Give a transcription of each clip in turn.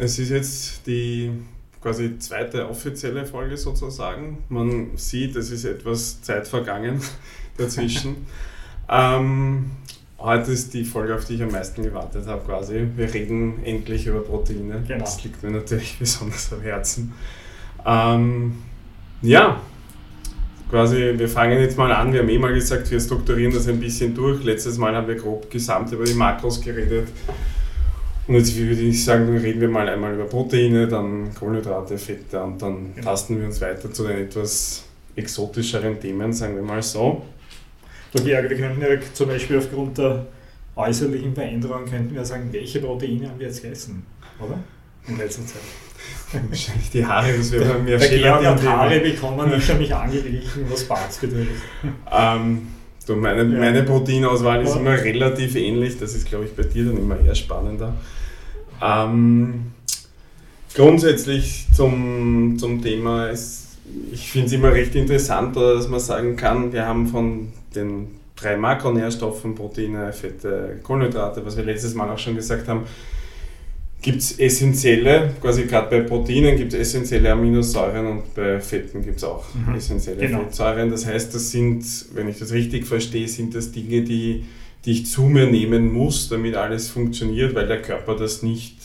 Es ist jetzt die quasi zweite offizielle Folge sozusagen. Man sieht, es ist etwas Zeit vergangen dazwischen. ähm, heute ist die Folge, auf die ich am meisten gewartet habe quasi. Wir reden endlich über Proteine. Genau. Das liegt mir natürlich besonders am Herzen. Ähm, ja, quasi, wir fangen jetzt mal an. Wir haben eh mal gesagt, wir strukturieren das ein bisschen durch. Letztes Mal haben wir grob gesamt über die Makros geredet. Und jetzt würde ich sagen, reden wir mal einmal über Proteine, dann Kohlenhydrate, Fette und dann genau. tasten wir uns weiter zu den etwas exotischeren Themen, sagen wir mal so. Da wir können ja zum Beispiel aufgrund der äußerlichen Veränderungen könnten wir sagen, welche Proteine haben wir jetzt gegessen, oder? In letzter Zeit. Wahrscheinlich die Haare, das wäre Der Georg hat Haare bekommen, ich habe mich angeglichen, was Barts betrifft. Ähm, so meine, ja. meine Proteinauswahl ist immer relativ ähnlich, das ist glaube ich bei dir dann immer eher spannender. Ähm, grundsätzlich zum, zum Thema, ist, ich finde es immer recht interessant, dass man sagen kann, wir haben von den drei Makronährstoffen, Proteine, Fette, Kohlenhydrate, was wir letztes Mal auch schon gesagt haben, gibt es essentielle, quasi gerade bei Proteinen gibt es essentielle Aminosäuren und bei Fetten gibt es auch mhm. essentielle genau. Fettsäuren. Das heißt, das sind, wenn ich das richtig verstehe, sind das Dinge, die die ich zu mir nehmen muss, damit alles funktioniert, weil der Körper das nicht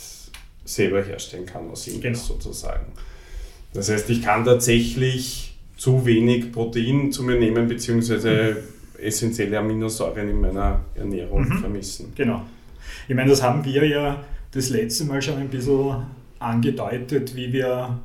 selber herstellen kann aus ihm genau. sozusagen. Das heißt, ich kann tatsächlich zu wenig Protein zu mir nehmen, beziehungsweise mhm. essentielle Aminosäuren in meiner Ernährung mhm. vermissen. Genau. Ich meine, das haben wir ja das letzte Mal schon ein bisschen angedeutet, wie wir,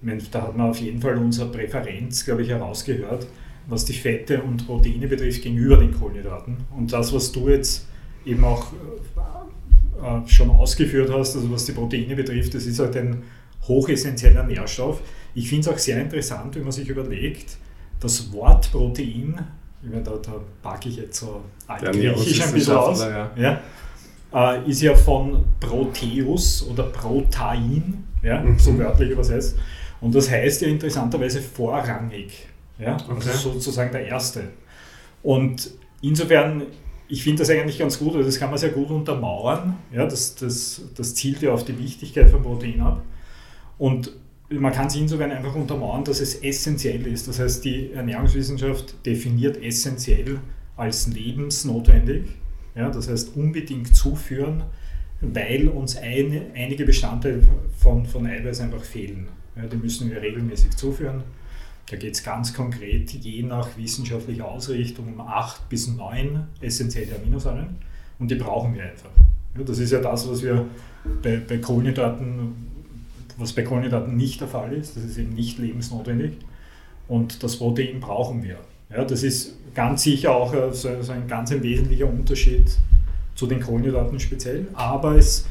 meine, da hat man auf jeden Fall unsere Präferenz, glaube ich, herausgehört was die Fette und Proteine betrifft, gegenüber den Kohlenhydraten. Und das, was du jetzt eben auch äh, äh, schon ausgeführt hast, also was die Proteine betrifft, das ist halt ein hochessentieller Nährstoff. Ich finde es auch sehr interessant, wenn man sich überlegt, das Wort Protein, ich meine, da, da packe ich jetzt so altgriechisch ein bisschen aus, ja. Ja, äh, ist ja von Proteus oder Protein, ja, mhm. so wörtlich übersetzt. Und das heißt ja interessanterweise vorrangig. Ja? Okay. Das ist sozusagen der erste. Und insofern, ich finde das eigentlich ganz gut, also das kann man sehr gut untermauern. Ja? Das, das, das zielt ja auf die Wichtigkeit von Protein ab. Und man kann es insofern einfach untermauern, dass es essentiell ist. Das heißt, die Ernährungswissenschaft definiert essentiell als lebensnotwendig. Ja, das heißt, unbedingt zuführen, weil uns eine, einige Bestandteile von, von Eiweiß einfach fehlen. Ja, die müssen wir regelmäßig zuführen. Da geht es ganz konkret je nach wissenschaftlicher Ausrichtung um 8 bis 9 essentielle Aminosäuren und die brauchen wir einfach. Ja, das ist ja das, was wir bei, bei Kohlenhydraten, was bei Kohlenhydraten nicht der Fall ist. Das ist eben nicht lebensnotwendig und das Protein brauchen wir. Ja, das ist ganz sicher auch so, so ein ganz ein wesentlicher Unterschied zu den Kohlenhydraten speziell, aber es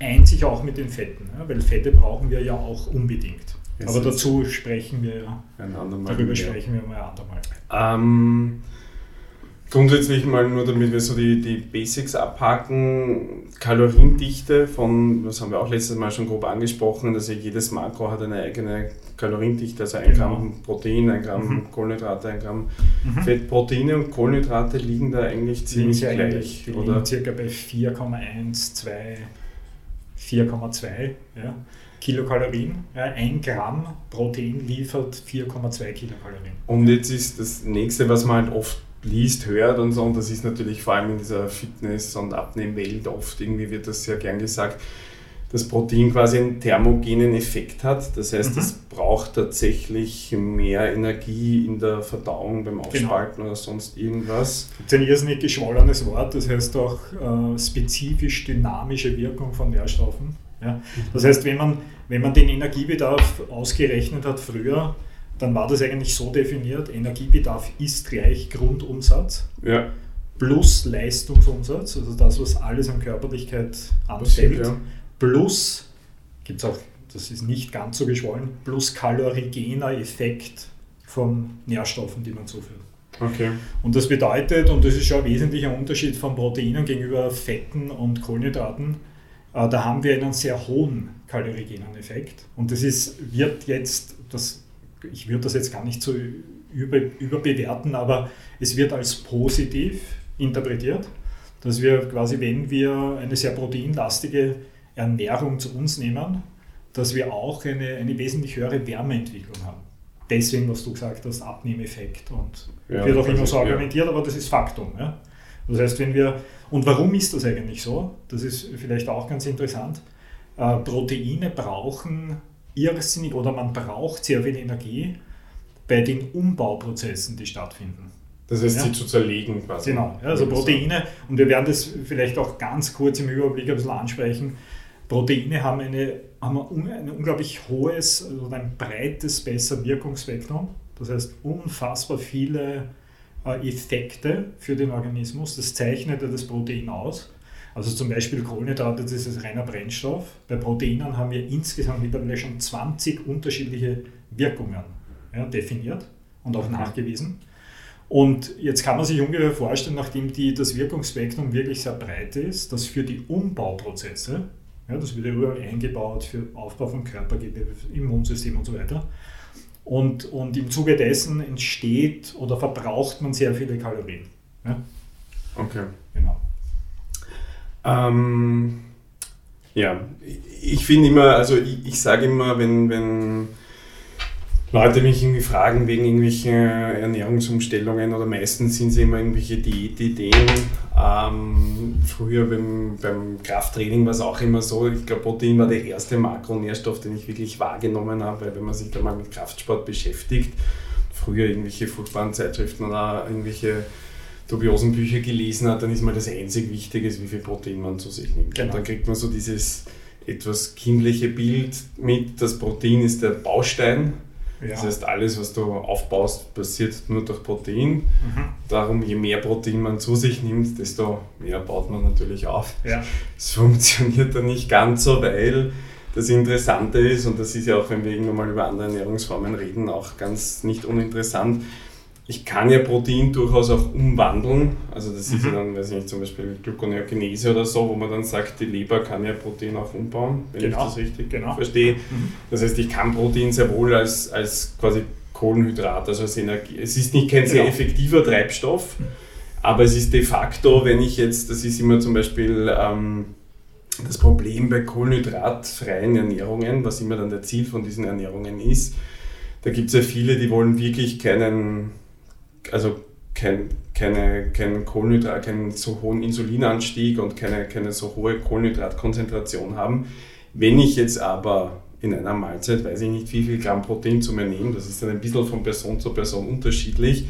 eint sich auch mit den Fetten, ja, weil Fette brauchen wir ja auch unbedingt. Jetzt Aber dazu sprechen wir ja. Ein andermal darüber sprechen wir mal ein andermal. Ähm, grundsätzlich mal nur, damit wir so die, die Basics abhaken. Kaloriendichte von, das haben wir auch letztes Mal schon grob angesprochen, dass ja jedes Makro hat eine eigene Kaloriendichte, also ein genau. Gramm Protein, ein Gramm mhm. Kohlenhydrate, ein Gramm mhm. Fett. Proteine und Kohlenhydrate liegen da eigentlich ziemlich gleich. Eigentlich, oder? liegen circa bei 4,1, 2, 4,2. Ja. Kilokalorien. Ja, ein Gramm Protein liefert 4,2 Kilokalorien. Und jetzt ist das nächste, was man halt oft liest, hört und so, und das ist natürlich vor allem in dieser Fitness- und Abnehmwelt oft, irgendwie wird das sehr gern gesagt, dass Protein quasi einen thermogenen Effekt hat. Das heißt, mhm. es braucht tatsächlich mehr Energie in der Verdauung beim. Ausspalten genau. oder sonst irgendwas. Das ist ein irrsinnig geschwollenes Wort, das heißt auch äh, spezifisch dynamische Wirkung von Nährstoffen. Ja? Das heißt, wenn man, wenn man den Energiebedarf ausgerechnet hat früher, dann war das eigentlich so definiert, Energiebedarf ist gleich Grundumsatz ja. plus Leistungsumsatz, also das, was alles an Körperlichkeit anfällt, ja. plus, gibt es auch, das ist nicht ganz so geschwollen, plus kalorigener Effekt von Nährstoffen, die man zuführt. Okay. Und das bedeutet, und das ist schon ein wesentlicher Unterschied von Proteinen gegenüber Fetten und Kohlenhydraten, äh, da haben wir einen sehr hohen kalorigenen Effekt. Und das ist, wird jetzt, das, ich würde das jetzt gar nicht so über, überbewerten, aber es wird als positiv interpretiert, dass wir quasi, wenn wir eine sehr proteinlastige Ernährung zu uns nehmen, dass wir auch eine, eine wesentlich höhere Wärmeentwicklung haben. Deswegen, was du gesagt hast, Abnehmeffekt und ja, wird auch immer so argumentiert, ja. aber das ist Faktum. Ja? Das heißt, wenn wir, und warum ist das eigentlich so? Das ist vielleicht auch ganz interessant. Äh, Proteine brauchen irrsinnig oder man braucht sehr viel Energie bei den Umbauprozessen, die stattfinden. Das heißt, ja. sie zu zerlegen quasi. Genau, ja, also Proteine, und wir werden das vielleicht auch ganz kurz im Überblick ein bisschen ansprechen. Proteine haben, eine, haben ein unglaublich hohes, also ein breites, besser Wirkungsspektrum. Das heißt, unfassbar viele äh, Effekte für den Organismus. Das zeichnet ja das Protein aus. Also zum Beispiel Kohlenhydrate, das ist reiner Brennstoff. Bei Proteinen haben wir insgesamt mittlerweile schon 20 unterschiedliche Wirkungen ja, definiert und auch nachgewiesen. Und jetzt kann man sich ungefähr vorstellen, nachdem die, das Wirkungsspektrum wirklich sehr breit ist, dass für die Umbauprozesse, ja, das wird ja überall eingebaut für Aufbau von Körpergewebe, Immunsystem und so weiter, und, und im Zuge dessen entsteht oder verbraucht man sehr viele Kalorien. Ja? Okay. Genau. Ähm, ja, ich finde immer, also ich, ich sage immer, wenn, wenn Leute mich irgendwie fragen wegen irgendwelchen Ernährungsumstellungen oder meistens sind es immer irgendwelche Diätideen. Ähm, früher beim, beim Krafttraining war es auch immer so, ich glaube Protein war der erste Makronährstoff, den ich wirklich wahrgenommen habe, weil wenn man sich da mal mit Kraftsport beschäftigt, früher irgendwelche furchtbaren Zeitschriften oder irgendwelche dubiosen Bücher gelesen hat, dann ist mal das einzig Wichtige, wie viel Protein man zu sich nimmt. Genau. Und dann kriegt man so dieses etwas kindliche Bild mit, das Protein ist der Baustein ja. Das heißt, alles, was du aufbaust, passiert nur durch Protein. Mhm. Darum, je mehr Protein man zu sich nimmt, desto mehr baut man natürlich auf. Ja. Es funktioniert dann nicht ganz so, weil das Interessante ist, und das ist ja auch, wenn wir irgendwann mal über andere Ernährungsformen reden, auch ganz nicht uninteressant, ich kann ja Protein durchaus auch umwandeln. Also das ist ja mhm. dann, weiß ich nicht, zum Beispiel Gluconeogenese oder so, wo man dann sagt, die Leber kann ja Protein auch umbauen, wenn genau. ich das richtig genau. verstehe. Mhm. Das heißt, ich kann Protein sehr wohl als, als quasi Kohlenhydrat, also als Energie. Es ist nicht kein genau. sehr effektiver Treibstoff, aber es ist de facto, wenn ich jetzt, das ist immer zum Beispiel ähm, das Problem bei kohlenhydratfreien Ernährungen, was immer dann der Ziel von diesen Ernährungen ist, da gibt es ja viele, die wollen wirklich keinen also kein, keine, kein Kohlenhydrat, keinen so hohen Insulinanstieg und keine, keine so hohe Kohlenhydratkonzentration haben. Wenn ich jetzt aber in einer Mahlzeit, weiß ich nicht, wie viel Gramm Protein zu mir nehme, das ist dann ein bisschen von Person zu Person unterschiedlich,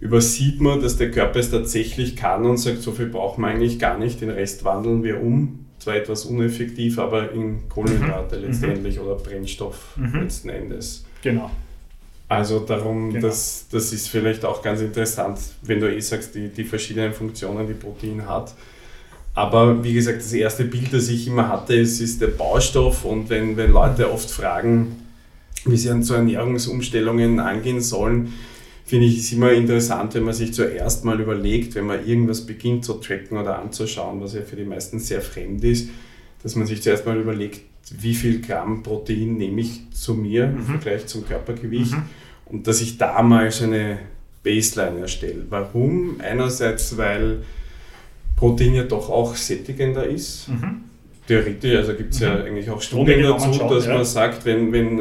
übersieht man, dass der Körper es tatsächlich kann und sagt, so viel brauchen wir eigentlich gar nicht, den Rest wandeln wir um. Zwar etwas uneffektiv, aber in Kohlenhydrate mhm. letztendlich mhm. oder Brennstoff mhm. letzten Endes. Genau. Also darum, genau. das, das ist vielleicht auch ganz interessant, wenn du eh sagst, die, die verschiedenen Funktionen, die Protein hat. Aber wie gesagt, das erste Bild, das ich immer hatte, ist, ist der Baustoff. Und wenn, wenn Leute oft fragen, wie sie an so Ernährungsumstellungen angehen sollen, finde ich es immer interessant, wenn man sich zuerst mal überlegt, wenn man irgendwas beginnt zu tracken oder anzuschauen, was ja für die meisten sehr fremd ist, dass man sich zuerst mal überlegt, wie viel Gramm Protein nehme ich zu mir mhm. im Vergleich zum Körpergewicht. Mhm und dass ich da mal so eine Baseline erstelle. Warum? Einerseits, weil Protein ja doch auch sättigender ist. Mhm. Theoretisch, also gibt es mhm. ja eigentlich auch Studien dazu, schaut, dass ja. man sagt, wenn, wenn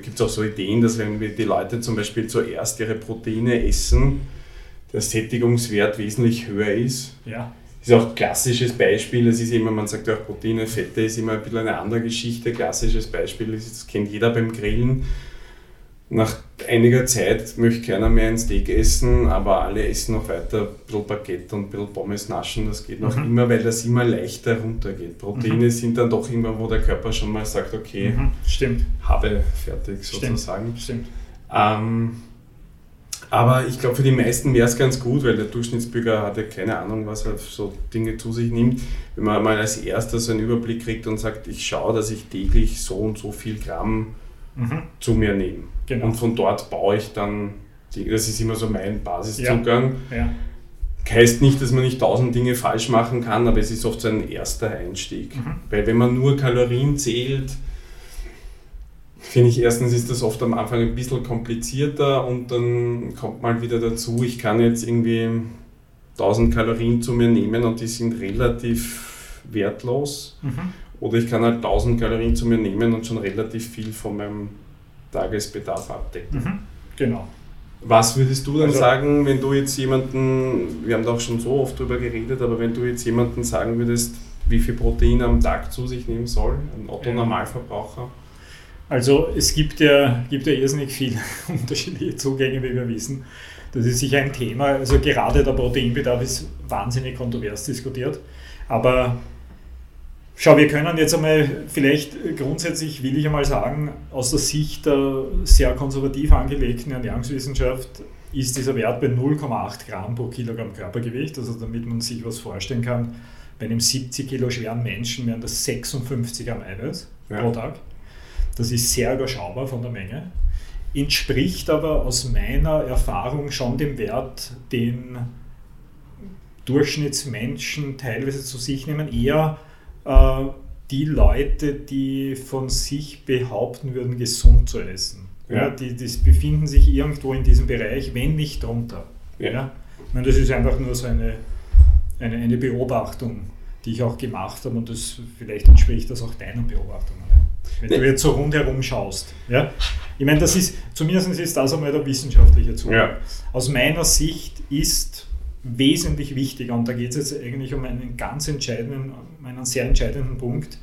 gibt es auch so Ideen, dass wenn wir die Leute zum Beispiel zuerst ihre Proteine essen, der Sättigungswert wesentlich höher ist. Ja. Das ist auch ein klassisches Beispiel, es ist immer, man sagt ja auch Proteine, Fette ist immer ein bisschen eine andere Geschichte. Klassisches Beispiel, das kennt jeder beim Grillen nach einiger Zeit möchte keiner mehr ein Steak essen, aber alle essen noch weiter ein bisschen Baguette und ein bisschen Pommes naschen. Das geht noch mhm. immer, weil das immer leichter runtergeht. Proteine mhm. sind dann doch immer, wo der Körper schon mal sagt, okay, mhm. Stimmt. habe fertig sozusagen. Stimmt. Ähm, aber ich glaube, für die meisten wäre es ganz gut, weil der Durchschnittsbürger hat ja keine Ahnung, was er so Dinge zu sich nimmt. Wenn man mal als erster so einen Überblick kriegt und sagt, ich schaue, dass ich täglich so und so viel Gramm mhm. zu mir nehme. Genau. Und von dort baue ich dann, die, das ist immer so mein Basiszugang. Ja. Ja. Heißt nicht, dass man nicht tausend Dinge falsch machen kann, aber es ist oft so ein erster Einstieg. Mhm. Weil wenn man nur Kalorien zählt, finde ich erstens ist das oft am Anfang ein bisschen komplizierter und dann kommt mal wieder dazu, ich kann jetzt irgendwie 1000 Kalorien zu mir nehmen und die sind relativ wertlos. Mhm. Oder ich kann halt 1000 Kalorien zu mir nehmen und schon relativ viel von meinem Tagesbedarf abdecken. Mhm. Genau. Was würdest du dann also, sagen, wenn du jetzt jemanden, wir haben da auch schon so oft drüber geredet, aber wenn du jetzt jemanden sagen würdest, wie viel Protein am Tag zu sich nehmen soll, ein Otto-Normalverbraucher? Also es gibt ja, gibt ja irrsinnig viele unterschiedliche Zugänge, wie wir wissen. Das ist sicher ein Thema. Also gerade der Proteinbedarf ist wahnsinnig kontrovers diskutiert. Aber Schau, wir können jetzt einmal vielleicht grundsätzlich, will ich einmal sagen, aus der Sicht der sehr konservativ angelegten Ernährungswissenschaft ist dieser Wert bei 0,8 Gramm pro Kilogramm Körpergewicht. Also damit man sich was vorstellen kann, bei einem 70 Kilo schweren Menschen wären das 56 Gramm Eiweiß ja. pro Tag. Das ist sehr überschaubar von der Menge. Entspricht aber aus meiner Erfahrung schon dem Wert, den Durchschnittsmenschen teilweise zu sich nehmen, eher die Leute, die von sich behaupten würden, gesund zu essen. Ja. ja die, die befinden sich irgendwo in diesem Bereich, wenn nicht drunter. Ja. ja? Ich meine, das ist einfach nur so eine, eine, eine Beobachtung, die ich auch gemacht habe und das, vielleicht entspricht das auch deinen Beobachtungen. Ja? Wenn nee. du jetzt so rundherum schaust. Ja? Ich meine, das ist, zumindest ist das einmal der wissenschaftliche Zugang. Aus meiner Sicht ist wesentlich wichtiger, und da geht es jetzt eigentlich um einen ganz entscheidenden, einen sehr entscheidenden Punkt,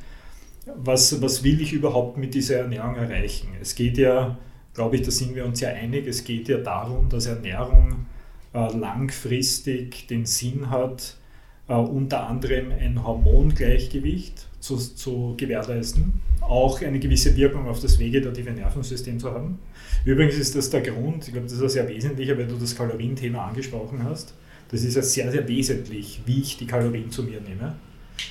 was, was will ich überhaupt mit dieser Ernährung erreichen? Es geht ja, glaube ich, da sind wir uns ja einig, es geht ja darum, dass Ernährung äh, langfristig den Sinn hat, äh, unter anderem ein Hormongleichgewicht zu, zu gewährleisten, auch eine gewisse Wirkung auf das vegetative Nervensystem zu haben. Übrigens ist das der Grund, ich glaube, das ist sehr wesentlicher, weil du das Kalorienthema angesprochen hast. Das ist ja sehr, sehr wesentlich, wie ich die Kalorien zu mir nehme,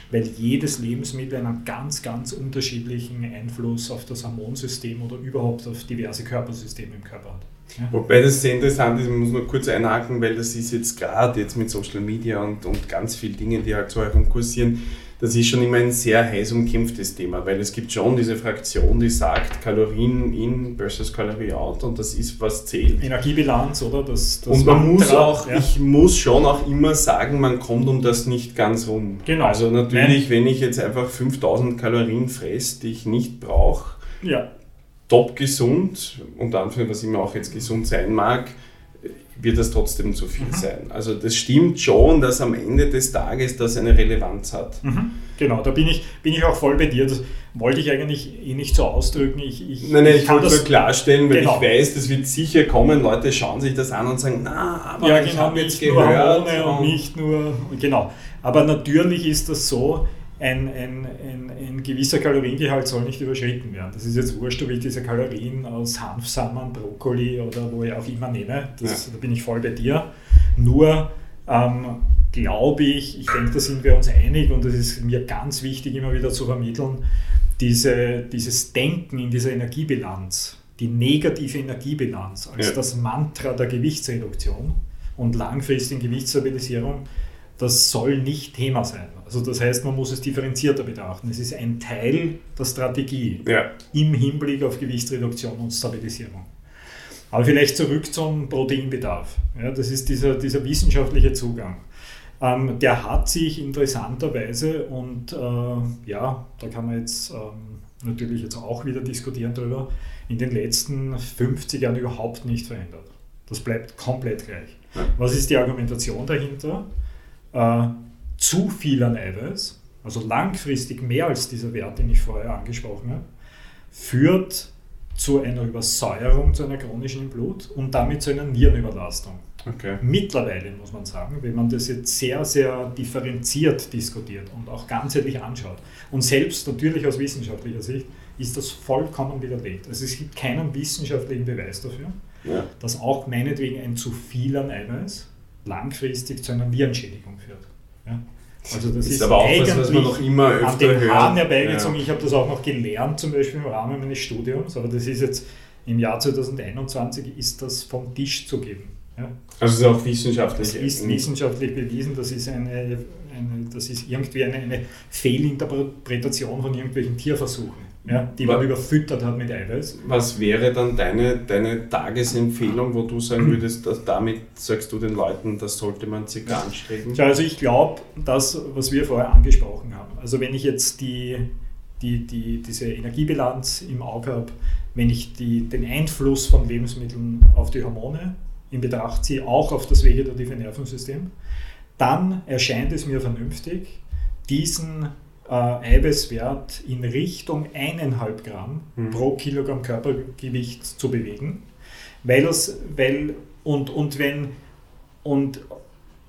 weil jedes Lebensmittel einen ganz, ganz unterschiedlichen Einfluss auf das Hormonsystem oder überhaupt auf diverse Körpersysteme im Körper hat. Ja. Wobei das sehr interessant ist, ich muss nur kurz einhaken, weil das ist jetzt gerade jetzt mit Social Media und, und ganz vielen Dingen, die halt so herumkursieren, das ist schon immer ein sehr heiß umkämpftes Thema, weil es gibt schon diese Fraktion, die sagt, Kalorien in versus Kalorie out und das ist, was zählt. Energiebilanz, oder? Das, das und man muss auch, ja. ich muss schon auch immer sagen, man kommt um das nicht ganz rum. Genau. Also natürlich, Nein. wenn ich jetzt einfach 5000 Kalorien fresse, die ich nicht brauche, ja. top gesund, unter anderem, was immer auch jetzt gesund sein mag, wird das trotzdem zu viel mhm. sein. Also das stimmt schon, dass am Ende des Tages das eine Relevanz hat. Mhm. Genau, da bin ich, bin ich auch voll bei dir. Das wollte ich eigentlich eh nicht so ausdrücken. Ich, ich, nein, nein, ich, ich wollte nur klarstellen, weil genau. ich weiß, das wird sicher kommen. Leute schauen sich das an und sagen, na, aber ja, ich genau, habe jetzt gehört. Nur und nicht nur, genau. Aber natürlich ist das so, ein, ein, ein, ein, gewisser Kaloriengehalt soll nicht überschritten werden. Das ist jetzt wurscht, ob ich diese Kalorien aus Hanfsamen, Brokkoli oder wo ich auch immer nehme. Das, ja. Da bin ich voll bei dir. Nur ähm, glaube ich, ich denke, da sind wir uns einig und es ist mir ganz wichtig, immer wieder zu vermitteln, diese, dieses Denken in dieser Energiebilanz, die negative Energiebilanz als ja. das Mantra der Gewichtsreduktion und langfristigen Gewichtsstabilisierung das soll nicht Thema sein. Also das heißt, man muss es differenzierter betrachten. Es ist ein Teil der Strategie ja. im Hinblick auf Gewichtsreduktion und Stabilisierung. Aber vielleicht zurück zum Proteinbedarf. Ja, das ist dieser, dieser wissenschaftliche Zugang. Ähm, der hat sich interessanterweise und äh, ja, da kann man jetzt ähm, natürlich jetzt auch wieder diskutieren darüber, in den letzten 50 Jahren überhaupt nicht verändert. Das bleibt komplett gleich. Was ist die Argumentation dahinter? äh, zu viel an Eiweiß, also langfristig mehr als dieser Wert, den ich vorher angesprochen habe, führt zu einer Übersäuerung, zu einer chronischen im Blut und damit zu einer Nierenüberlastung. Okay. Mittlerweile muss man sagen, wenn man das jetzt sehr, sehr differenziert diskutiert und auch ganzheitlich anschaut und selbst natürlich aus wissenschaftlicher Sicht ist das vollkommen widerlegt. Also es gibt keinen wissenschaftlichen Beweis dafür, ja. dass auch meinetwegen ein zu viel an Eiweiß langfristig zu einer Nierenschädigung führt. Also das ist, ist aber auch was, was man noch immer öfter an den Haaren herbeigezogen. Ja. Ich habe das auch noch gelernt, zum Beispiel im Rahmen meines Studiums, aber das ist jetzt im Jahr 2021 ist das vom Tisch zu geben. Ja? Also es ist auch wissenschaftlich. Es ist wissenschaftlich bewiesen, das ist, eine, eine, das ist irgendwie eine, eine Fehlinterpretation von irgendwelchen Tierversuchen ja, die man überfüttert hat mit Eiweiß. Was wäre dann deine, deine Tagesempfehlung, wo du sagen würdest, dass damit sagst du den Leuten, das sollte man circa anstreben? Ja, also ich glaube, das, was wir vorher angesprochen haben, also wenn ich jetzt die, die, die, diese Energiebilanz im Auge habe, wenn ich die, den Einfluss von Lebensmitteln auf die Hormone in Betracht ziehe, auch auf das vegetative Nervensystem, dann erscheint es mir vernünftig, diesen äh, Eiweißwert in Richtung 1,5 Gramm mhm. pro Kilogramm Körpergewicht zu bewegen, weil es, weil, und, und wenn, und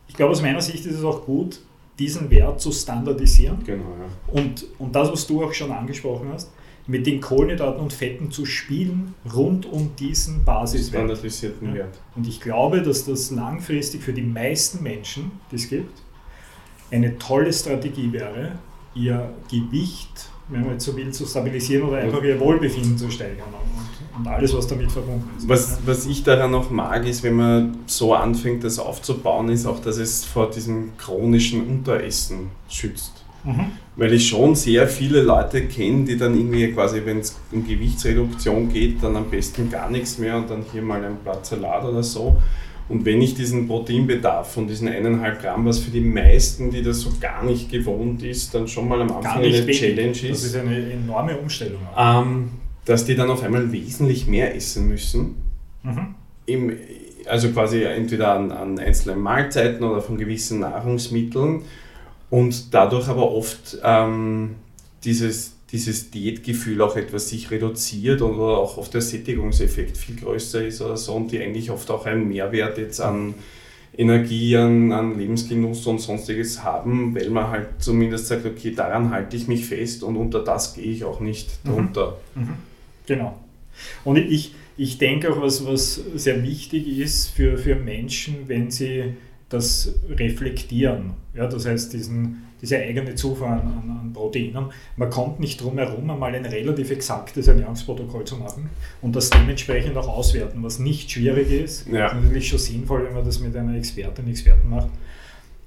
ich glaube, aus meiner Sicht ist es auch gut, diesen Wert zu standardisieren. Genau, ja. Und, und das, was du auch schon angesprochen hast, mit den Kohlenhydraten und Fetten zu spielen rund um diesen Basiswert. Standardisierten ja. Wert. Und ich glaube, dass das langfristig für die meisten Menschen, die es gibt, eine tolle Strategie wäre, ihr Gewicht, wenn man jetzt so will, zu stabilisieren oder einfach ihr Wohlbefinden zu steigern und, und alles, was damit verbunden ist. Was, was ich daran noch mag, ist, wenn man so anfängt, das aufzubauen, ist auch, dass es vor diesem chronischen Unteressen schützt. Mhm. Weil ich schon sehr viele Leute kenne, die dann irgendwie quasi, wenn es um Gewichtsreduktion geht, dann am besten gar nichts mehr und dann hier mal ein Blatt Salat oder so. Und wenn ich diesen Proteinbedarf von diesen eineinhalb Gramm, was für die meisten, die das so gar nicht gewohnt ist, dann schon mal am Anfang eine wenig. Challenge ist. Das ist eine enorme Umstellung. Ähm, dass die dann auf einmal wesentlich mehr essen müssen. Mhm. Im, also quasi entweder an, an einzelnen Mahlzeiten oder von gewissen Nahrungsmitteln und dadurch aber oft ähm, dieses, dieses Diätgefühl auch etwas sich reduziert oder auch oft der Sättigungseffekt viel größer ist oder so und die eigentlich oft auch einen Mehrwert jetzt an Energie, an, an Lebensgenuss und sonstiges haben, weil man halt zumindest sagt, okay, daran halte ich mich fest und unter das gehe ich auch nicht mhm. drunter. Mhm. Genau. Und ich, ich denke auch, was, was sehr wichtig ist für, für Menschen, wenn sie das reflektieren. Ja, das heißt, diesen, diese eigene Zufuhr an, an, Proteinen. Man kommt nicht drum herum, einmal ein relativ exaktes Ernährungsprotokoll zu machen und das dementsprechend auch auswerten, was nicht schwierig ist. Ja. Ist natürlich schon sinnvoll, wenn man das mit einer Expertin, Experten macht.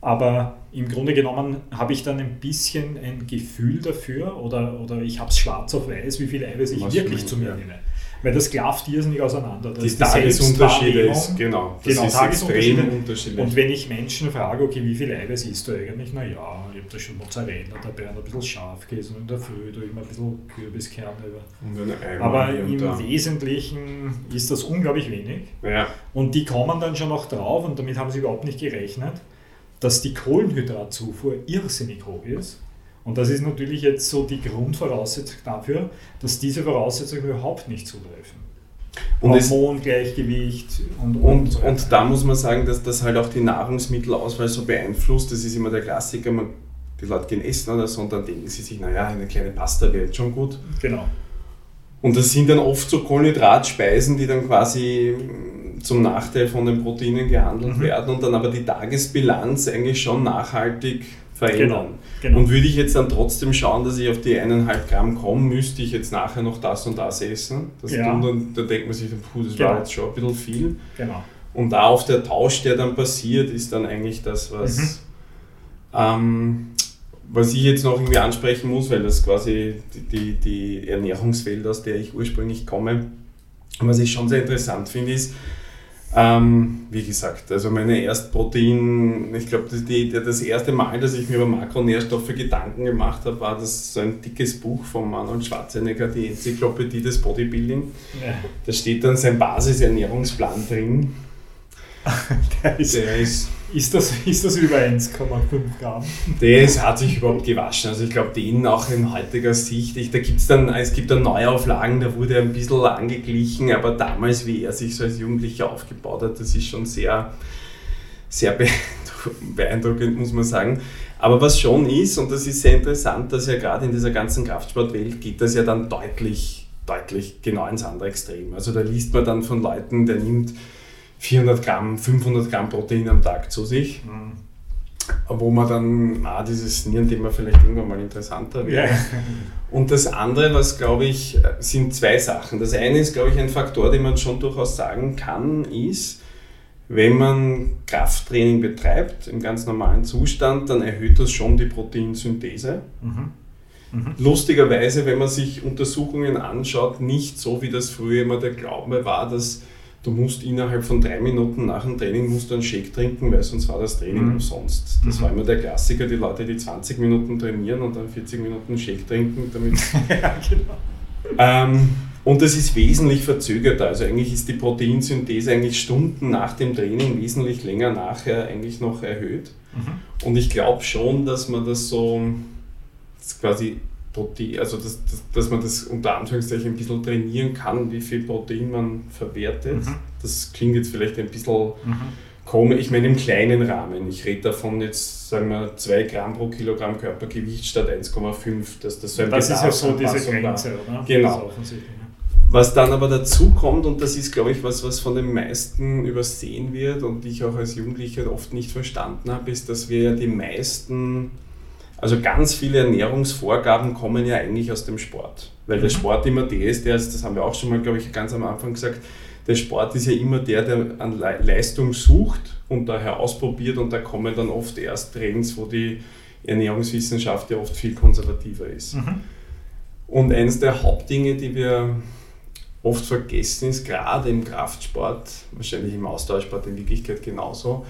Aber im Grunde genommen habe ich dann ein bisschen ein Gefühl dafür oder, oder ich habe es schwarz auf weiß, wie viel Eiweiß ich wirklich zu mir nehme weil das klafft irrsinnig auseinander. Das die Tagesunterschiede ist, genau, das genau, ist Tagesunterschiede. extrem Und wenn ich Menschen frage, okay, wie viel Eiweiß isst du eigentlich? Naja, ich habe da schon Mozzarella dabei und ein bisschen Schafkäse und in der Früh tue ich mal ein bisschen Kürbiskerne über. Aber im da. Wesentlichen ist das unglaublich wenig. Ja. Und die kommen dann schon noch drauf und damit haben sie überhaupt nicht gerechnet, dass die Kohlenhydratzufuhr irrsinnig hoch ist und das ist natürlich jetzt so die Grundvoraussetzung dafür, dass diese Voraussetzungen überhaupt nicht zutreffen. Und Hormongleichgewicht und, und, und, so und da muss man sagen, dass das halt auch die Nahrungsmittelauswahl so beeinflusst. Das ist immer der Klassiker, man, die Leute gehen essen oder so und dann denken sie sich, naja, eine kleine Pasta wäre jetzt schon gut. Genau. Und das sind dann oft so Kohlenhydratspeisen, die dann quasi zum Nachteil von den Proteinen gehandelt mhm. werden und dann aber die Tagesbilanz eigentlich schon nachhaltig verändern. Genau, genau. Und würde ich jetzt dann trotzdem schauen, dass ich auf die eineinhalb Gramm komme, müsste ich jetzt nachher noch das und das essen. Das ja. dann, da denkt man sich, puh, das genau. war jetzt schon ein bisschen viel. Genau. Und da auf der Tausch, der dann passiert, ist dann eigentlich das, was, mhm. ähm, was ich jetzt noch irgendwie ansprechen muss, weil das quasi die, die, die Ernährungswelt, aus der ich ursprünglich komme, was ich schon sehr interessant finde, ist, ähm, wie gesagt, also meine Erstprotein, ich glaube, das, erste Mal, dass ich mir über Makronährstoffe Gedanken gemacht habe, war das so ein dickes Buch von Manuel Schwarzenegger, die Enzyklopädie des Bodybuilding. Ja. Da steht dann sein Basisernährungsplan drin. Der ist, der ist ist das, ist das über 1,5 Gramm? Das hat sich überhaupt gewaschen. Also ich glaube, den auch in heutiger Sicht, ich, da gibt's dann, es gibt dann Neuauflagen, da wurde ein bisschen angeglichen, aber damals, wie er sich so als Jugendlicher aufgebaut hat, das ist schon sehr, sehr beeindruckend, muss man sagen. Aber was schon ist, und das ist sehr interessant, dass ja gerade in dieser ganzen Kraftsportwelt geht das ja dann deutlich, deutlich genau ins andere Extrem. Also da liest man dann von Leuten, der nimmt 400 Gramm, 500 Gramm Protein am Tag zu sich. Mhm. Wo man dann, ah, dieses Nierenthema vielleicht irgendwann mal interessanter wird. Ja. Und das andere, was glaube ich, sind zwei Sachen. Das eine ist, glaube ich, ein Faktor, den man schon durchaus sagen kann, ist, wenn man Krafttraining betreibt im ganz normalen Zustand, dann erhöht das schon die Proteinsynthese. Mhm. Mhm. Lustigerweise, wenn man sich Untersuchungen anschaut, nicht so wie das früher immer der Glaube war, dass du musst innerhalb von drei Minuten nach dem Training musst du einen Shake trinken, weil sonst war das Training mhm. umsonst. Das mhm. war immer der Klassiker, die Leute, die 20 Minuten trainieren und dann 40 Minuten Shake trinken, damit. ja, genau. Ähm, und das ist wesentlich verzögerter. Also eigentlich ist die Proteinsynthese eigentlich Stunden nach dem Training wesentlich länger nachher eigentlich noch erhöht. Mhm. Und ich glaube schon, dass man das so das quasi Protein, also dass, dass, dass, man das unter Anführungszeichen ein bisschen trainieren kann, wie viel Protein man verwertet. Mhm. Das klingt jetzt vielleicht ein bisschen mhm. komisch, ich meine im kleinen Rahmen. Ich rede davon jetzt, sagen wir, 2 Gramm pro Kilogramm Körpergewicht statt 1,5. Dass das so ein das ist ja so diese Grenze, oder? Genau. Was dann aber dazu kommt, und das ist, glaube ich, was, was von den meisten übersehen wird und ich auch als Jugendlicher oft nicht verstanden habe, ist, dass wir ja die meisten also ganz viele Ernährungsvorgaben kommen ja eigentlich aus dem Sport, weil der mhm. Sport immer der ist, der ist, das haben wir auch schon mal, glaube ich, ganz am Anfang gesagt, der Sport ist ja immer der, der an Leistung sucht und daher ausprobiert und da kommen dann oft erst Trends, wo die Ernährungswissenschaft ja oft viel konservativer ist. Mhm. Und eines der Hauptdinge, die wir oft vergessen, ist gerade im Kraftsport, wahrscheinlich im Austauschsport in Wirklichkeit genauso,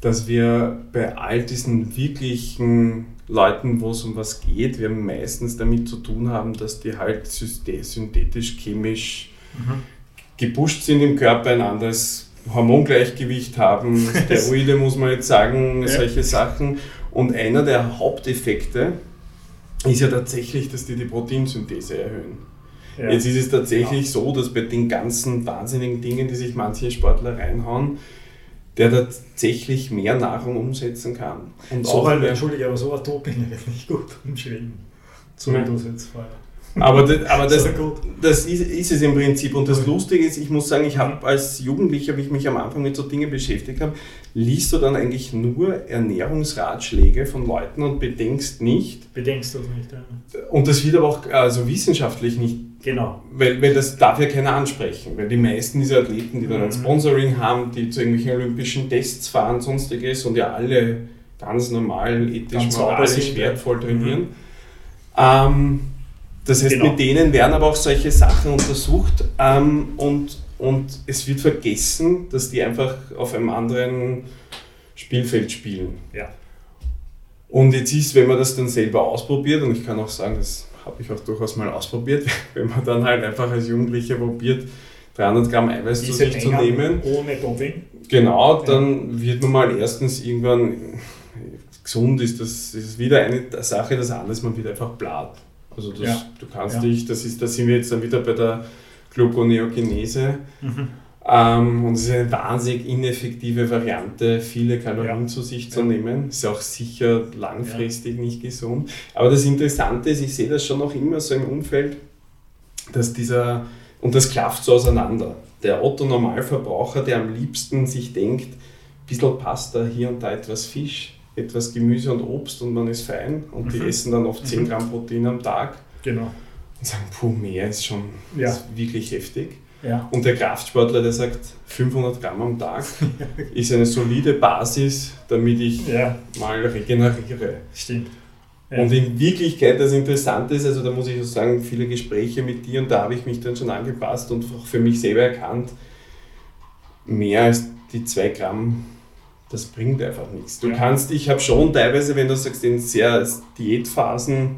dass wir bei all diesen wirklichen Leuten, wo es um was geht, wir meistens damit zu tun haben, dass die halt synthetisch, chemisch mhm. gepusht sind im Körper, ein anderes Hormongleichgewicht haben, Steroide muss man jetzt sagen, ja. solche Sachen. Und einer der Haupteffekte ist ja tatsächlich, dass die die Proteinsynthese erhöhen. Ja. Jetzt ist es tatsächlich ja. so, dass bei den ganzen wahnsinnigen Dingen, die sich manche Sportler reinhauen, der tatsächlich mehr Nahrung umsetzen kann. Und so halt, Entschuldige, aber so ein Doping ist nicht gut umschrieben. So wie du es jetzt vorher. Aber, das, aber das, das ist, ist, es im Prinzip. Und das Lustige ist, ich muss sagen, ich habe als Jugendlicher, wie ich mich am Anfang mit so Dingen beschäftigt habe, liest du dann eigentlich nur Ernährungsratschläge von Leuten und bedenkst nicht. Bedenkst du das nicht, ja. Und das wird aber auch also wissenschaftlich nicht Genau. Weil, weil das darf ja keiner ansprechen, weil die meisten dieser Athleten, die dann ein mhm. Sponsoring haben, die zu irgendwelchen olympischen Tests fahren, sonstiges und ja alle ganz normal, ethisch, moralisch wertvoll trainieren. Mhm. Ähm, das heißt, genau. mit denen werden aber auch solche Sachen untersucht ähm, und, und es wird vergessen, dass die einfach auf einem anderen Spielfeld spielen. Ja. Und jetzt ist, wenn man das dann selber ausprobiert, und ich kann auch sagen, das habe ich auch durchaus mal ausprobiert, wenn man dann halt einfach als Jugendlicher probiert, 300 Gramm Eiweiß Diese zu sich zu nehmen. Ohne Doping. Genau, dann wird man mal erstens irgendwann, gesund ist das, ist wieder eine Sache, das andere ist man wird einfach blatt. Also das, ja. du kannst ja. dich, das ist, da sind wir jetzt dann wieder bei der Gluconeogenese. Mhm. Ähm, und es ist eine wahnsinnig ineffektive Variante, viele Kalorien ja. zu sich zu nehmen. Ist auch sicher langfristig nicht gesund. Aber das Interessante ist, ich sehe das schon noch immer so im Umfeld, dass dieser, und das klafft so auseinander. Der Otto-Normalverbraucher, der am liebsten sich denkt, ein bisschen Pasta, hier und da etwas Fisch, etwas Gemüse und Obst und man ist fein. Und mhm. die essen dann oft 10 mhm. Gramm Protein am Tag. Genau. Und sagen, puh, mehr ist schon ist wirklich heftig. Ja. Und der Kraftsportler, der sagt, 500 Gramm am Tag ist eine solide Basis, damit ich ja. mal regeneriere. Stimmt. Ja. Und in Wirklichkeit, das Interessante ist, also da muss ich auch sagen, viele Gespräche mit dir und da habe ich mich dann schon angepasst und auch für mich selber erkannt, mehr als die 2 Gramm, das bringt einfach nichts. Du ja. kannst, ich habe schon teilweise, wenn du sagst, in sehr Diätphasen,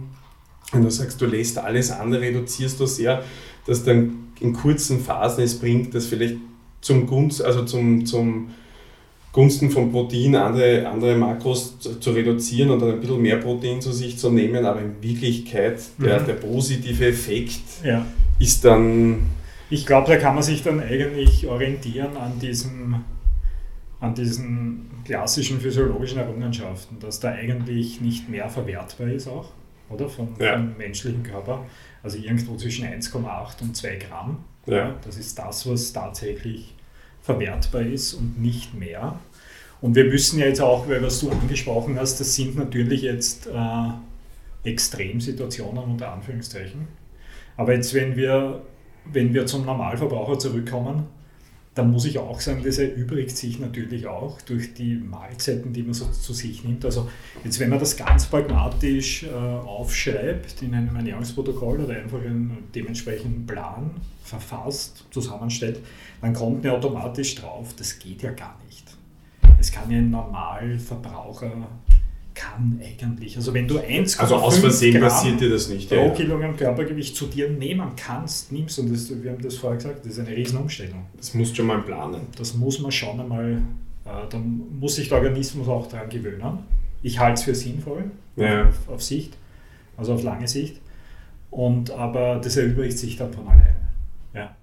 wenn du sagst, du lässt alles an, reduzierst du sehr, dass dann in kurzen Phasen es bringt, das vielleicht zum Gunst, also zum, zum Gunsten von Protein andere, andere Makros zu, zu, reduzieren und dann ein bisschen mehr Protein zu sich zu nehmen, aber in Wirklichkeit der, mhm. der positive Effekt ja. ist dann. Ich glaube, da kann man sich dann eigentlich orientieren an diesem an diesen klassischen physiologischen Errungenschaften, dass da eigentlich nicht mehr verwertbar ist auch, oder? Vom, ja. vom menschlichen Körper. Also irgendwo zwischen 1,8 und 2 Gramm. Ja. Das ist das, was tatsächlich verwertbar ist und nicht mehr. Und wir müssen ja jetzt auch, weil was du angesprochen hast, das sind natürlich jetzt äh, Extremsituationen unter Anführungszeichen. Aber jetzt, wenn wir, wenn wir zum Normalverbraucher zurückkommen, da muss ich auch sagen, das erübrigt sich natürlich auch durch die Mahlzeiten, die man so zu sich nimmt. Also jetzt, wenn man das ganz pragmatisch äh, aufschreibt in einem Ernährungsprotokoll oder einfach einen dementsprechenden Plan verfasst, zusammenstellt, dann kommt mir automatisch drauf, das geht ja gar nicht. Es kann ja ein Normalverbraucher kann eigentlich. Also wenn du 1,5 Also aus Versehen passiert dir das nicht. pro ja, Kilogramm Körpergewicht zu dir nehmen kannst, nimmst, und das, wir haben das vorher gesagt, das ist eine Riesenumstellung. Das musst du schon mal planen. Das muss man schon einmal, äh, dann muss sich der Organismus auch daran gewöhnen. Ich halte es für sinnvoll ja. auf, auf Sicht, also auf lange Sicht. Und, aber das erübrigt sich dann von alleine. Ja.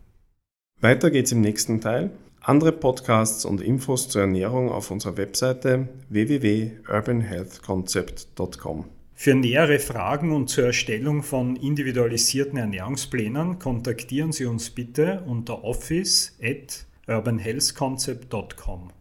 Weiter geht's im nächsten Teil. Andere Podcasts und Infos zur Ernährung auf unserer Webseite www.urbanhealthconcept.com. Für nähere Fragen und zur Erstellung von individualisierten Ernährungsplänen kontaktieren Sie uns bitte unter office at urbanhealthconcept.com.